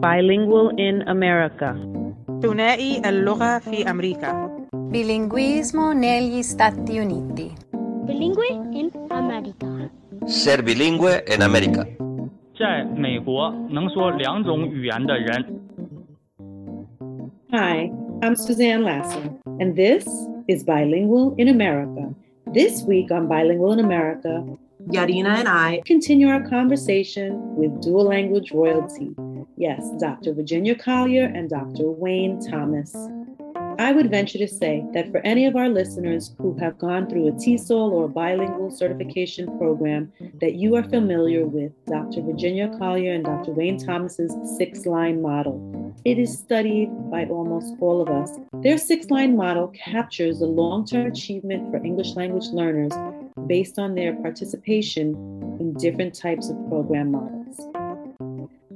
Bilingual in America. ثنائي اللغة في أمريكا Bilinguismo negli Stati Uniti. Bilingue in America. Ser bilingüe en América. 在美国能说两种语言的人。 Hi, I'm Suzanne Lasser, and this is Bilingual in America. This week on Bilingual in America, Yarina and I continue our conversation with dual language royalty. Yes, Dr. Virginia Collier and Dr. Wayne Thomas. I would venture to say that for any of our listeners who have gone through a TESOL or a bilingual certification program, that you are familiar with Dr. Virginia Collier and Dr. Wayne Thomas's six line model. It is studied by almost all of us. Their six line model captures the long term achievement for English language learners based on their participation in different types of program models.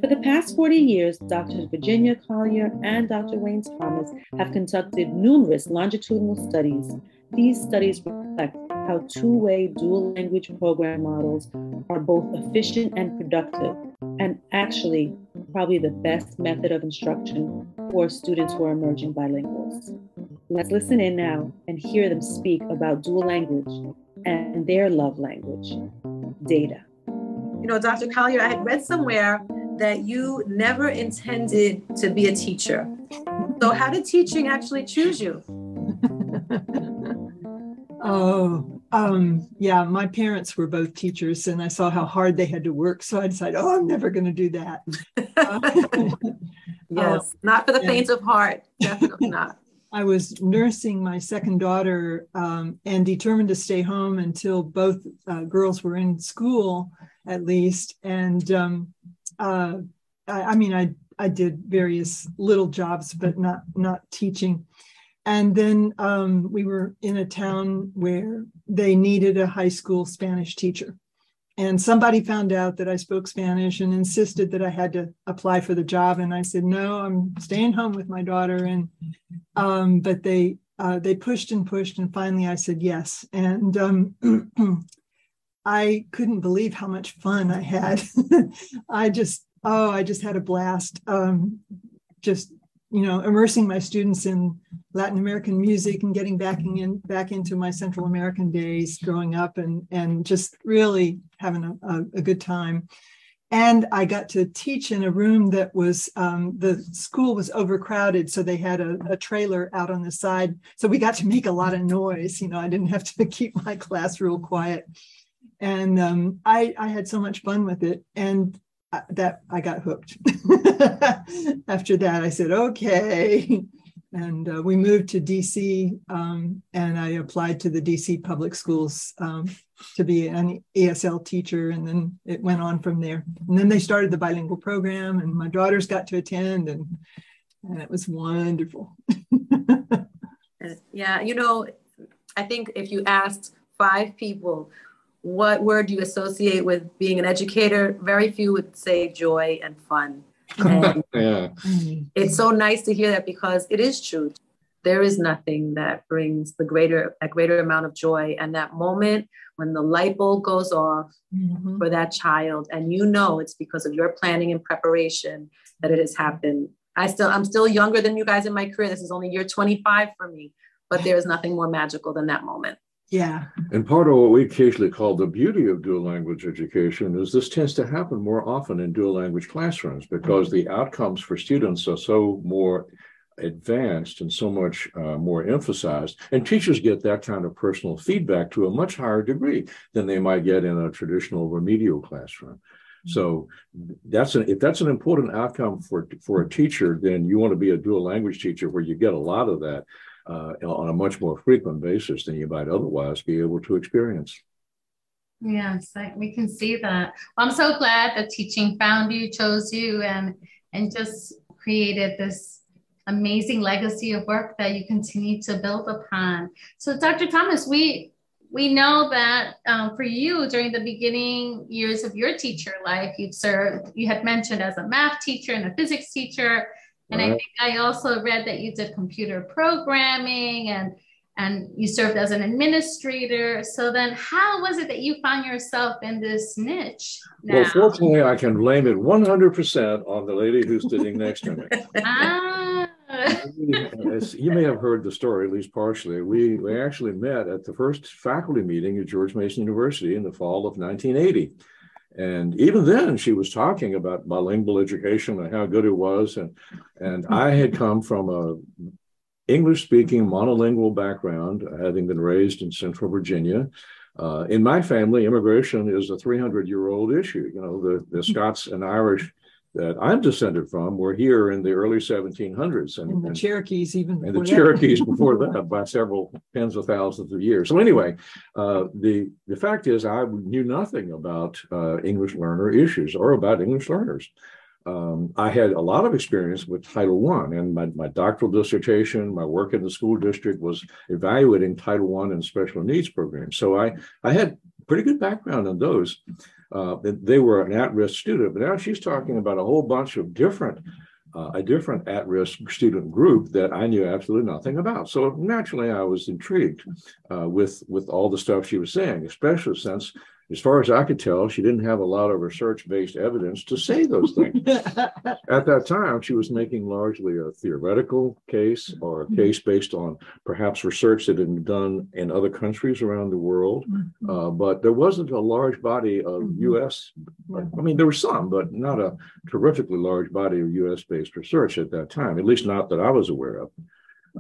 For the past 40 years, Dr. Virginia Collier and Dr. Wayne Thomas have conducted numerous longitudinal studies. These studies reflect how two way dual language program models are both efficient and productive, and actually, probably the best method of instruction for students who are emerging bilinguals. Let's listen in now and hear them speak about dual language and their love language, data. you know, Dr. Collier, I had read somewhere that you never intended to be a teacher. So, how did teaching actually choose you? Oh, um, yeah, my parents were both teachers and I saw how hard they had to work. So I decided, oh, I'm never going to do that. yes, not for the yeah. faint of heart. Definitely not. I was nursing my second daughter um, and determined to stay home until both uh, girls were in school, at least. And um, uh, I, I mean, I I did various little jobs, but not not teaching. And then um, we were in a town where they needed a high school Spanish teacher. And somebody found out that I spoke Spanish and insisted that I had to apply for the job. And I said, no, I'm staying home with my daughter. And um, but they uh, they pushed and pushed, and finally I said yes. And um, I couldn't believe how much fun I had. I just oh, I just had a blast. Um, just you know, immersing my students in Latin American music and getting back in back into my Central American days growing up, and and just really having a, a, good time. And I got to teach in a room that was um, the school was overcrowded, so they had a, a trailer out on the side. So we got to make a lot of noise. You know, I didn't have to keep my class real quiet, and um, I I had so much fun with it. And that I got hooked. After that, I said, okay. And uh, we moved to DC, um, and I applied to the DC public schools um, to be an ESL teacher. And then it went on from there. And then they started the bilingual program, and my daughters got to attend, and, and it was wonderful. yeah, you know, I think if you asked five people, what word do you associate with being an educator? Very few would say joy and fun. And yeah. It's so nice to hear that because it is true. There is nothing that brings the greater a greater amount of joy and that moment when the light bulb goes off Mhm. for that child and you know it's because of your planning and preparation that it has happened. I still I'm still younger than you guys in my career. This is only year 25 for me, but there is nothing more magical than that moment. Yeah. And part of what we occasionally call the beauty of dual language education is this tends to happen more often in dual language classrooms because the outcomes for students are so more advanced and so much uh, more emphasized. And teachers get that kind of personal feedback to a much higher degree than they might get in a traditional remedial classroom. So that's an if that's an important outcome for for a teacher, then you want to be a dual language teacher where you get a lot of that uh, on a much more frequent basis than you might otherwise be able to experience. Yes, I, we can see that. I'm so glad that teaching found you, chose you, and and just created this amazing legacy of work that you continue to build upon. So, Dr. Thomas, we we know that um, for you during the beginning years of your teacher life, you've served. You had mentioned as a math teacher and a physics teacher, and I think I also read that you did computer programming and and you served as an administrator. So then, how was it that you found yourself in this niche? Now? Well, fortunately, I can blame it 100% on the lady who's sitting next to me. ah. you may have heard the story, at least partially. We, we actually met at the first faculty meeting at George Mason University in the fall of 1980. And even then, she was talking about bilingual education and how good it was. And, and I had come from a English speaking monolingual background, having been raised in Central Virginia. Uh, in my family, immigration is a 300 year old issue. You know, the, the Scots and Irish that I'm descended from were here in the early 1700s. And, and the and, Cherokees, even And the Cherokees before that by several tens of thousands of years. So, anyway, uh, the, the fact is, I knew nothing about uh, English learner issues or about English learners um, I had a lot of experience with Title I, and my, my doctoral dissertation, my work in the school district was evaluating Title I and special needs programs. So I, I had pretty good background in those. Uh, they were an at-risk student, but now she's talking about a whole bunch of different, uh, a different at-risk student group that I knew absolutely nothing about. So naturally, I was intrigued uh, with with all the stuff she was saying, especially since as far as I could tell, she didn't have a lot of research based evidence to say those things. At that time, she was making largely a theoretical case or a mm-hmm. case based on perhaps research that had been done in other countries around the world. Mm-hmm. Uh, but there wasn't a large body of mm-hmm. US, I mean, there were some, but not a terrifically large body of US based research at that time, at least not that I was aware of.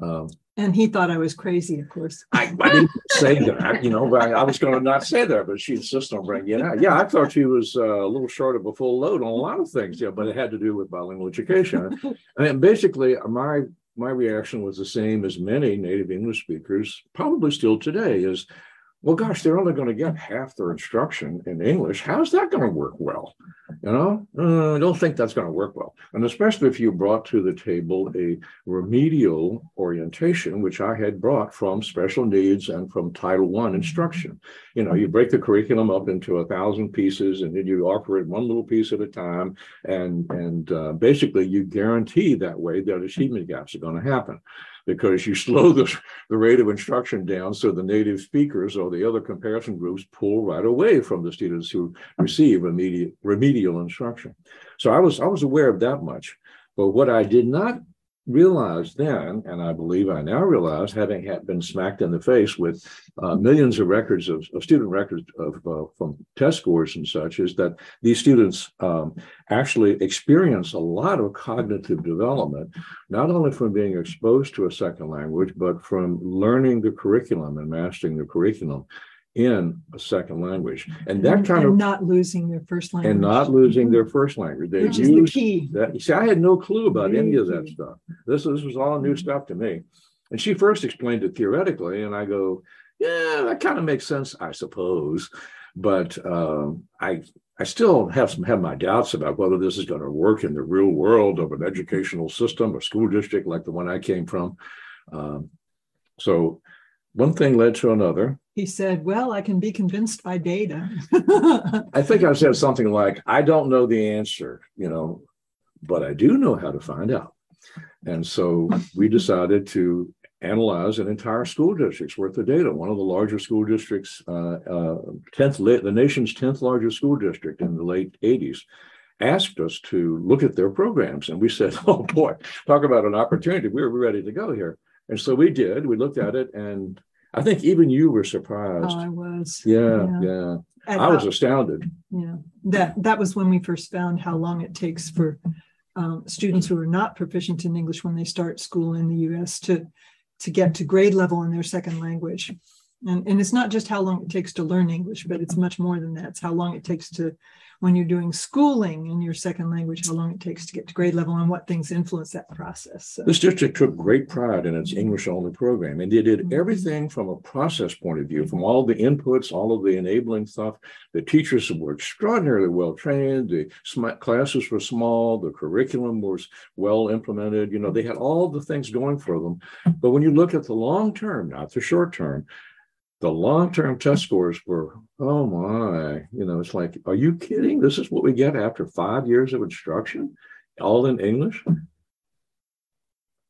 Um, and he thought I was crazy, of course. I, I didn't say that, you know, I, I, was going to not say that, but she insists on bringing it out. Yeah, I thought she was uh, a little short of a full load on a lot of things, yeah, but it had to do with bilingual education. and basically, my my reaction was the same as many native English speakers, probably still today, is well, gosh, they're only going to get half their instruction in English. How's that going to work well? You know, uh, I don't think that's going to work well. And especially if you brought to the table a remedial orientation, which I had brought from special needs and from Title I instruction. You know, you break the curriculum up into a thousand pieces and then you offer it one little piece at a time. And, and uh, basically, you guarantee that way that achievement gaps are going to happen because you slow the, the rate of instruction down so the native speakers or the other comparison groups pull right away from the students who receive immediate remedial instruction. So I was I was aware of that much. But what I did not realized then, and I believe I now realize, having had been smacked in the face with uh, millions of records of, of student records of uh, from test scores and such, is that these students um, actually experience a lot of cognitive development, not only from being exposed to a second language, but from learning the curriculum and mastering the curriculum in a second language, and that kind and of not losing their first language, and not losing their first language. They Which is the key. That. See, I had no clue about any of that stuff. This this was all new stuff to me. And she first explained it theoretically, and I go, yeah, that kind of makes sense, I suppose. But um, I I still have some have my doubts about whether this is going to work in the real world of an educational system, a school district like the one I came from. Um, so one thing led to another. He said, Well, I can be convinced by data. I think I said something like, I don't know the answer, you know, but I do know how to find out. And so we decided to analyze an entire school district's worth of data. One of the larger school districts, uh, uh, 10th, the nation's 10th largest school district in the late 80s, asked us to look at their programs. And we said, oh boy, talk about an opportunity. We were ready to go here. And so we did. We looked at it, and I think even you were surprised. Oh, I was. Yeah, yeah. yeah. I was astounded. Yeah, that that was when we first found how long it takes for um, students who are not proficient in English when they start school in the U.S. to to get to grade level in their second language. And, and it's not just how long it takes to learn English, but it's much more than that. It's how long it takes to when you're doing schooling in your second language, how long it takes to get to grade level and what things influence that process. So. This district took great pride in its English only program, and they did everything from a process point of view, from all the inputs, all of the enabling stuff. The teachers were extraordinarily well trained, the classes were small, the curriculum was well implemented. You know, they had all the things going for them. But when you look at the long term, not the short term, the long-term test scores were oh my you know it's like are you kidding this is what we get after five years of instruction all in english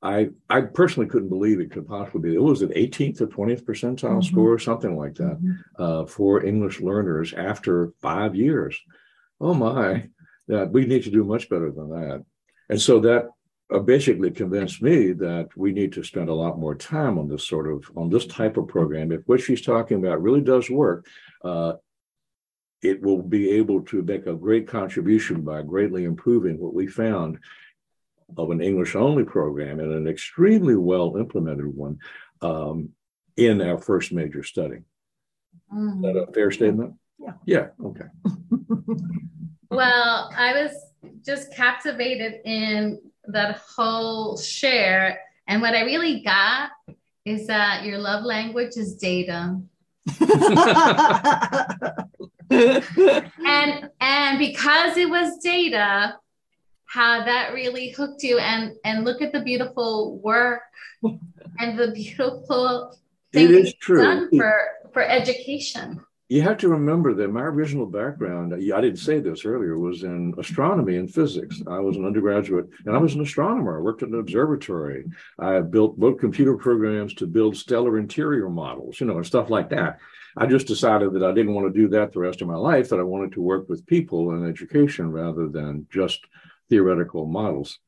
I I personally couldn't believe it could possibly be. It was an 18th or 20th percentile mm-hmm. score, something like that, mm-hmm. uh, for English learners after five years. Oh my, that we need to do much better than that. And so that uh, basically convinced me that we need to spend a lot more time on this sort of on this type of program. If what she's talking about really does work, uh, it will be able to make a great contribution by greatly improving what we found of an English only program and an extremely well implemented one um, in our first major study. Mm. Is that a fair statement? Yeah. Yeah. Okay. well, I was just captivated in that whole share. And what I really got is that your love language is data. and and because it was data how that really hooked you and and look at the beautiful work and the beautiful thing it is true done for for education you have to remember that my original background i didn't say this earlier was in astronomy and physics. I was an undergraduate and i was an astronomer. I worked at an observatory. I built built computer programs to build stellar interior models you know and stuff like that. I just decided that I didn't want to do that the rest of my life, that I wanted to work with people in education rather than just theoretical models.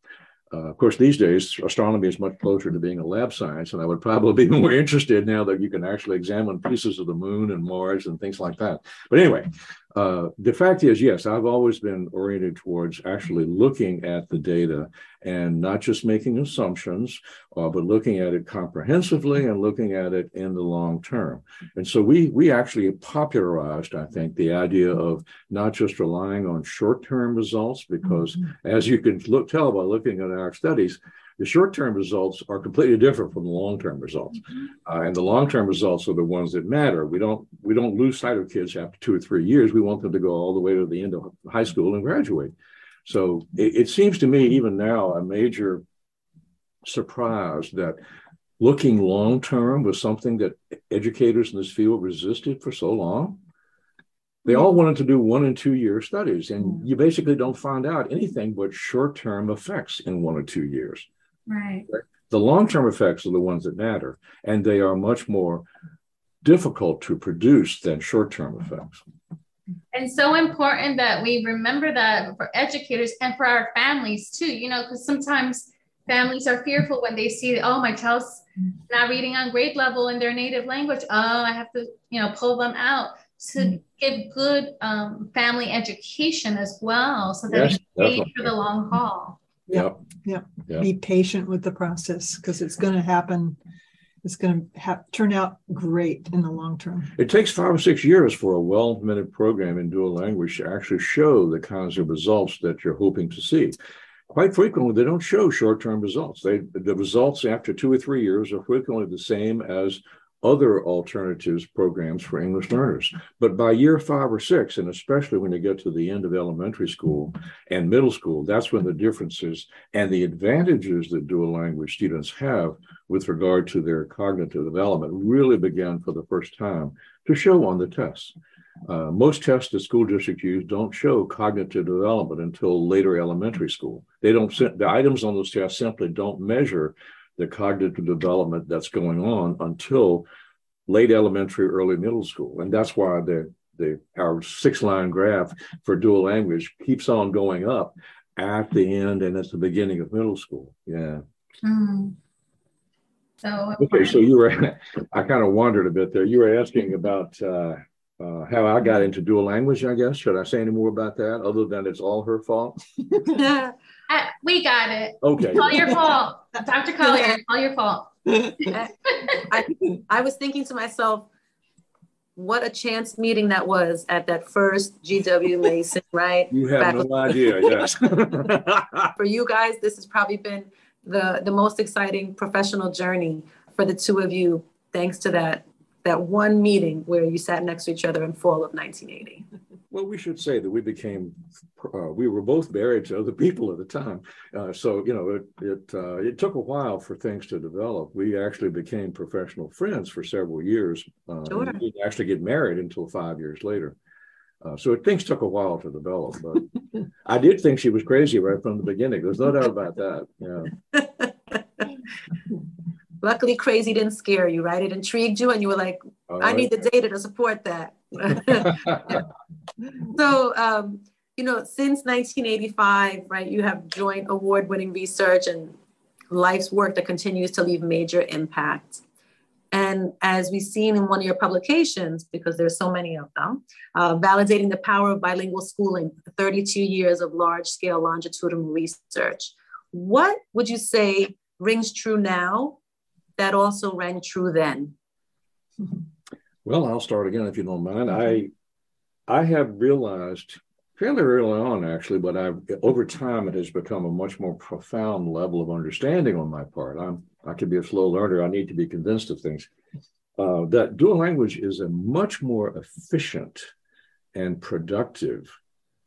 Uh, of course, these days, astronomy is much closer to being a lab science, and I would probably be more interested now that you can actually examine pieces of the moon and Mars and things like that. But anyway, uh, the fact is, yes, I've always been oriented towards actually looking at the data and not just making assumptions, uh, but looking at it comprehensively and looking at it in the long term. And so we we actually popularized, I think, the idea of not just relying on short-term results, because mm-hmm. as you can look tell by looking at our studies, the short term results are completely different from the long term results, mm-hmm. uh, and the long term results are the ones that matter. We don't we don't lose sight of kids after two or three years. We want them to go all the way to the end of high school and graduate. So it, it seems to me even now a major surprise that looking long term was something that educators in this field resisted for so long. They all wanted to do one and two year studies, and mm-hmm. you basically don't find out anything but short term effects in one or two years. Right. The long term effects are the ones that matter, and they are much more difficult to produce than short term effects. And so important that we remember that for educators and for our families too, you know, because sometimes families are fearful when they see, oh, my child's not reading on grade level in their native language. Oh, I have to, you know, pull them out to mm-hmm. give good um, family education as well so that yes, they stay for the long haul. Yep. Yep. Be patient with the process because it's going to happen. It's going to ha- turn out great in the long term. It takes five or six years for a well implemented program in dual language to actually show the kinds of results that you're hoping to see. Quite frequently, they don't show short term results. They, the results after two or three years are frequently the same as other alternatives programs for English learners. But by year five or six, and especially when you get to the end of elementary school and middle school, that's when the differences and the advantages that dual language students have with regard to their cognitive development really begin for the first time to show on the tests. Uh, most tests that school districts use don't show cognitive development until later elementary school. They don't, the items on those tests simply don't measure the cognitive development that's going on until late elementary, early middle school. And that's why the, the our six line graph for dual language keeps on going up at the end and at the beginning of middle school. Yeah. Mm. So okay, so you were I kind of wandered a bit there. You were asking about uh, uh, how I got into dual language, I guess. Should I say any more about that other than it's all her fault? Uh, we got it. Okay. It's all your fault. Dr. Collier, all your fault. I, I was thinking to myself, what a chance meeting that was at that first GW Mason, right? You have Back no idea, yes. for you guys, this has probably been the, the most exciting professional journey for the two of you, thanks to that that one meeting where you sat next to each other in fall of 1980. Well, we should say that we became, uh, we were both married to other people at the time. Uh, so, you know, it, it, uh, it took a while for things to develop. We actually became professional friends for several years. Uh, sure. We didn't actually get married until five years later. Uh, so things took a while to develop, but I did think she was crazy right from the beginning. There's no doubt about that. Yeah. Luckily, crazy didn't scare you, right? It intrigued you, and you were like, I need the data to support that. so, um, you know, since 1985, right, you have joint award winning research and life's work that continues to leave major impact. And as we've seen in one of your publications, because there's so many of them, uh, validating the power of bilingual schooling, 32 years of large scale longitudinal research. What would you say rings true now that also rang true then? Well, I'll start again if you don't mind. I I have realized fairly early on, actually, but I over time it has become a much more profound level of understanding on my part. I'm I can be a slow learner. I need to be convinced of things. Uh, that dual language is a much more efficient and productive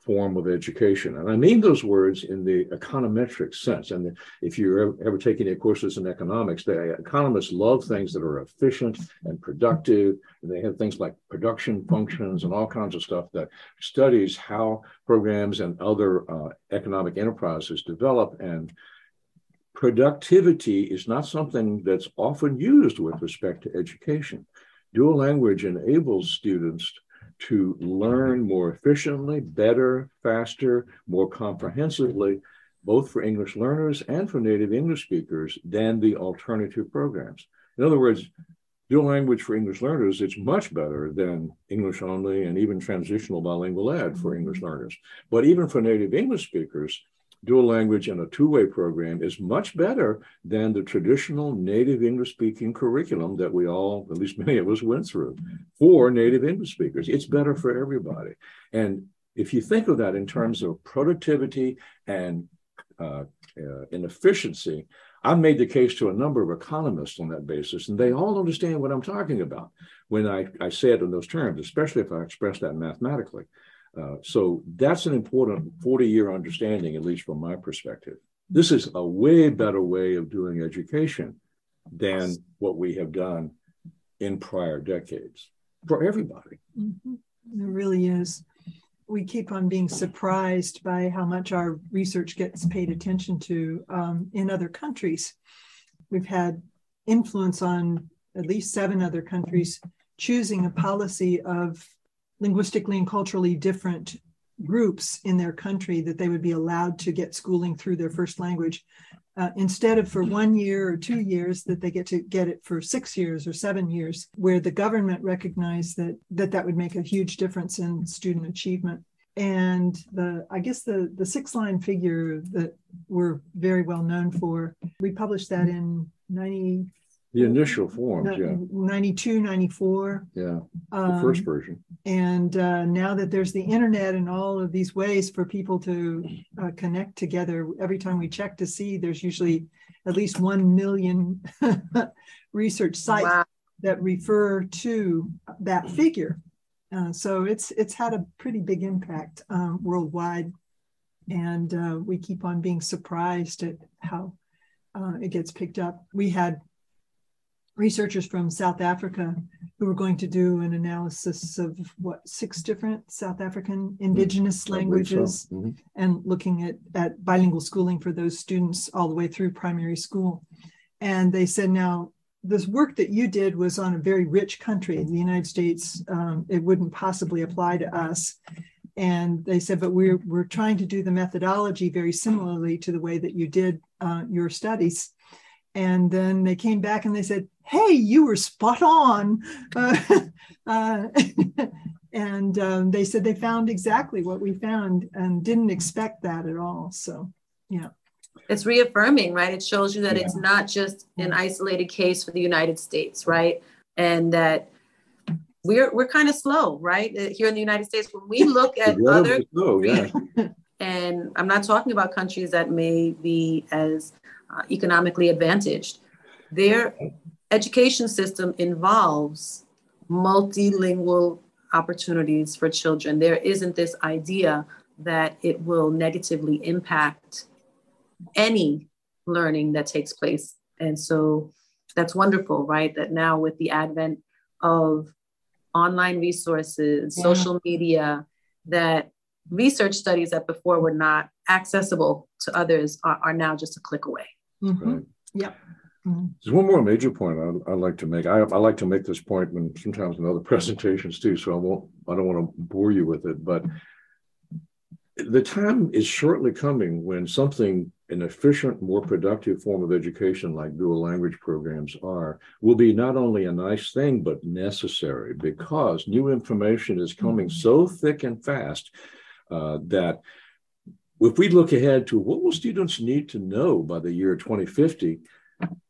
form of education. And I mean those words in the econometric sense. And if you're ever, taking any courses in economics, the economists love things that are efficient and productive. And they have things like production functions and all kinds of stuff that studies how programs and other uh, economic enterprises develop. And productivity is not something that's often used with respect to education. Dual language enables students to learn more efficiently, better, faster, more comprehensively, both for English learners and for native English speakers than the alternative programs. In other words, dual language for English learners, it's much better than English only and even transitional bilingual ed for English learners. But even for native English speakers, dual language and a two-way program is much better than the traditional native English speaking curriculum that we all, at least many of us went through for native English speakers. It's better for everybody. And if you think of that in terms of productivity and uh, uh, in efficiency, I've made the case to a number of economists on that basis, and they all understand what I'm talking about when I, I say it in those terms, especially if I express that mathematically. Uh, so that's an important 40 year understanding, at least from my perspective. This is a way better way of doing education than what we have done in prior decades for everybody. Mm-hmm. It really is. We keep on being surprised by how much our research gets paid attention to um, in other countries. We've had influence on at least seven other countries choosing a policy of linguistically and culturally different groups in their country that they would be allowed to get schooling through their first language uh, instead of for one year or two years that they get to get it for six years or seven years where the government recognized that that that would make a huge difference in student achievement. And the i guess the the six line figure that we're very well known for we published that in 90 the initial forms, yeah. 92, 94. Yeah, the um, first version. And uh, now that there's the internet and all of these ways for people to uh, connect together, every time we check to see, there's usually at least 1 million research sites wow. that refer to that figure. Uh, so it's it's had a pretty big impact um, worldwide, and uh, we keep on being surprised at how uh, it gets picked up. We had researchers from South Africa who were going to do an analysis of what six different South African indigenous languages so. mm-hmm. and looking at, at bilingual schooling for those students all the way through primary school. And they said, now, this work that you did was on a very rich country, the United States. Um, it wouldn't possibly apply to us. And they said, but we're, we're trying to do the methodology very similarly to the way that you did uh, your studies and then they came back and they said hey you were spot on. Uh, uh, and um, they said they found exactly what we found and didn't expect that at all. So yeah. It's reaffirming right? It shows you that yeah. it's not just an isolated case for the united states right? And that we're we're kind of slow right? Uh, here in the united states when we look at other slow, yeah. and i'm not talking about countries that may be as uh, economically advantaged. Their education system involves multilingual opportunities for children. There isn't this idea that it will negatively impact any learning that takes place. And so that's wonderful, right? That now with the advent of online resources, yeah. social media, that research studies that before were not accessible to others are, are now just a click away. Mm-hmm. Right. Yep. Mm-hmm. There's one more major point I'd, I'd, like to make. I, I like to make this point when sometimes in other presentations too, so I won't. I don't want to bore you with it, but the time is shortly coming when something an efficient, more productive form of education like dual language programs are will be not only a nice thing but necessary because new information is coming mm-hmm. so thick and fast uh, that if we look ahead to what will students need to know by the year 2050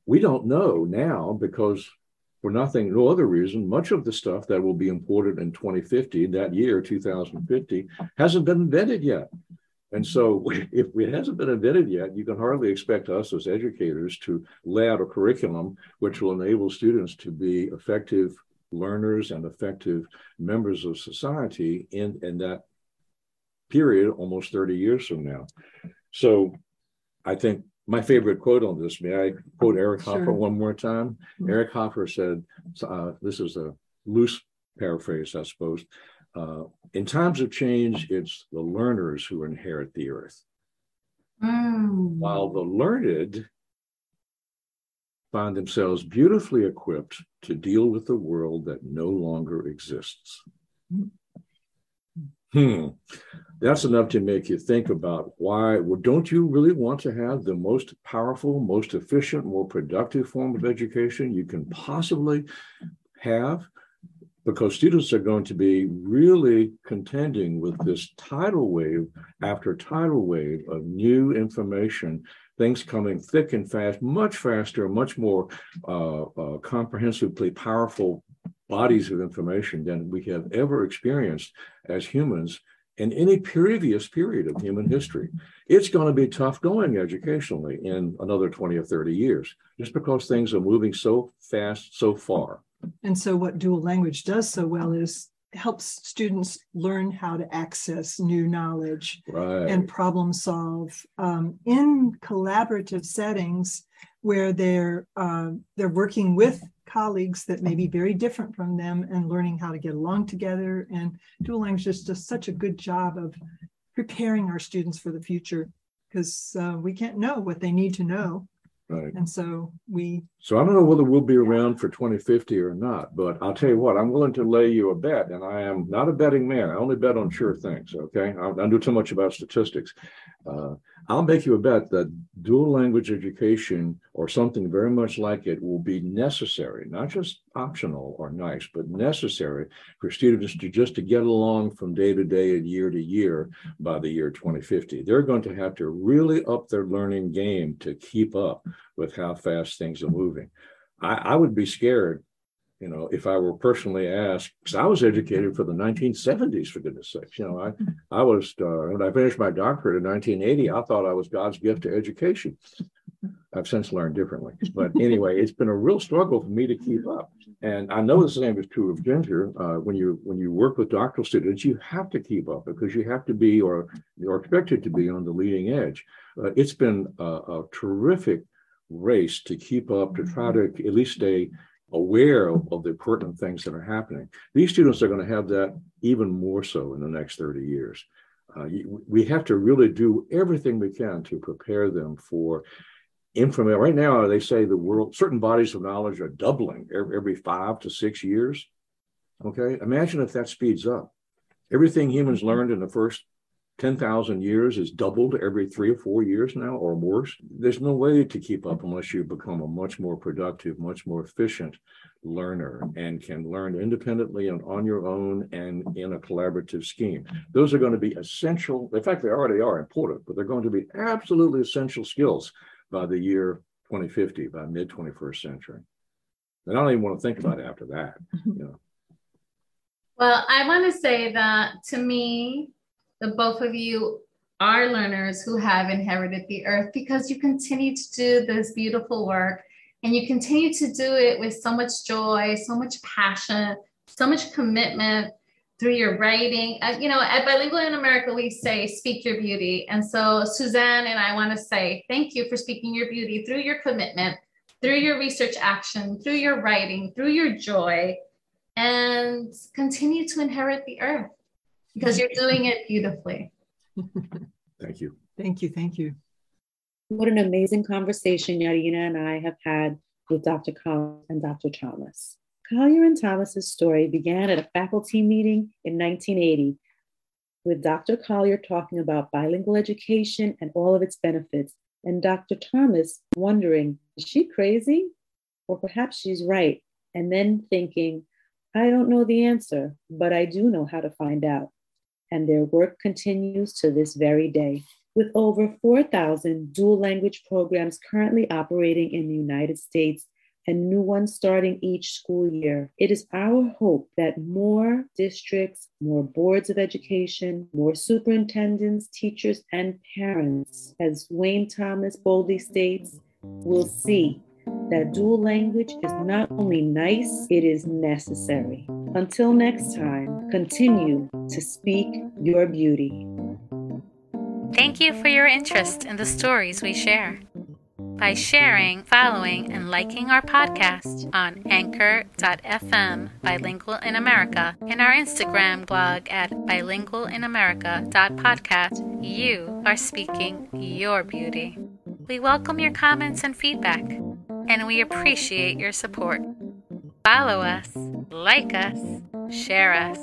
we don't know now because for nothing, no other reason, much of the stuff that will be imported in 2050, that year, 2050, hasn't been invented yet. And so, if it hasn't been invented yet, you can hardly expect us as educators to lay out a curriculum which will enable students to be effective learners and effective members of society in, in that period, almost 30 years from now. So, I think my favorite quote on this. May I quote Eric sure. Hoffer one more time? Mm-hmm. Eric Hoffer said, uh, this is a loose paraphrase, I suppose. Uh, in times of change, it's the learners who inherit the earth, mm. while the learned find themselves beautifully equipped to deal with the world that no longer exists. Mm. Hmm. That's enough to make you think about why. Well, don't you really want to have the most powerful, most efficient, more productive form of education you can possibly have? Because students are going to be really contending with this tidal wave after tidal wave of new information, things coming thick and fast, much faster, much more uh, uh, comprehensively powerful bodies of information than we have ever experienced as humans in any previous period of human history. It's going to be tough going educationally in another 20 or 30 years, just because things are moving so fast, so far. And so, what dual language does so well is helps students learn how to access new knowledge right. and problem solve um, in collaborative settings where they're uh, they're working with colleagues that may be very different from them and learning how to get along together. And dual language just does such a good job of preparing our students for the future because uh, we can't know what they need to know. Right. And so we. So I don't know whether we'll be around for 2050 or not, but I'll tell you what, I'm willing to lay you a bet, and I am not a betting man. I only bet on sure things. Okay. I don't do too much about statistics. Uh, I'll make you a bet that dual language education or something very much like it will be necessary, not just optional or nice, but necessary for students to just to get along from day to day and year to year by the year 2050. They're going to have to really up their learning game to keep up with how fast things are moving. I, I would be scared you know, if I were personally asked, because I was educated for the 1970s, for goodness sakes, you know, I, I was, uh, when I finished my doctorate in 1980, I thought I was God's gift to education. I've since learned differently. But anyway, it's been a real struggle for me to keep up. And I know the same is true of Ginger. Uh, when you when you work with doctoral students, you have to keep up because you have to be or you're expected to be on the leading edge. Uh, it's been a, a terrific race to keep up to try to at least stay aware of, of, the pertinent things that are happening. These students are going to have that even more so in the next 30 years. Uh, we have to really do everything we can to prepare them for information. Right now, they say the world, certain bodies of knowledge are doubling every, every five to six years. Okay, imagine if that speeds up. Everything humans learned in the first 10,000 years is doubled every three or four years now or worse. There's no way to keep up unless you become a much more productive, much more efficient learner and can learn independently and on your own and in a collaborative scheme. Those are going to be essential. In fact, they already are important, but they're going to be absolutely essential skills by the year 2050, by mid 21st century. And I don't even want to think about it after that. Mm-hmm. You know. Well, I want to say that to me, the both of you are learners who have inherited the earth because you continue to do this beautiful work and you continue to do it with so much joy, so much passion, so much commitment through your writing. Uh, you know, at Bilingual in America, we say, speak your beauty. And so, Suzanne and I want to say thank you for speaking your beauty through your commitment, through your research action, through your writing, through your joy, and continue to inherit the earth because you're doing it beautifully. Thank you. Thank you. Thank you. What an amazing conversation Yarina and I have had with Dr. Collins and Dr. Thomas. Collier and Thomas's story began at a faculty meeting in 1980 with Dr. Collier talking about bilingual education and all of its benefits, and Dr. Thomas wondering, is she crazy? Or perhaps she's right, and then thinking, I don't know the answer, but I do know how to find out. And their work continues to this very day. With over 4,000 dual language programs currently operating in the United States and new ones starting each school year. It is our hope that more districts, more boards of education, more superintendents, teachers, and parents, as Wayne Thomas boldly states, will see that dual language is not only nice, it is necessary. Until next time, continue to speak your beauty. Thank you for your interest in the stories we share by sharing, following, and liking our podcast on anchor.fm bilingual in America and our Instagram blog at bilingualinamerica.podcast. You are speaking your beauty. We welcome your comments and feedback, and we appreciate your support. Follow us, like us, share us.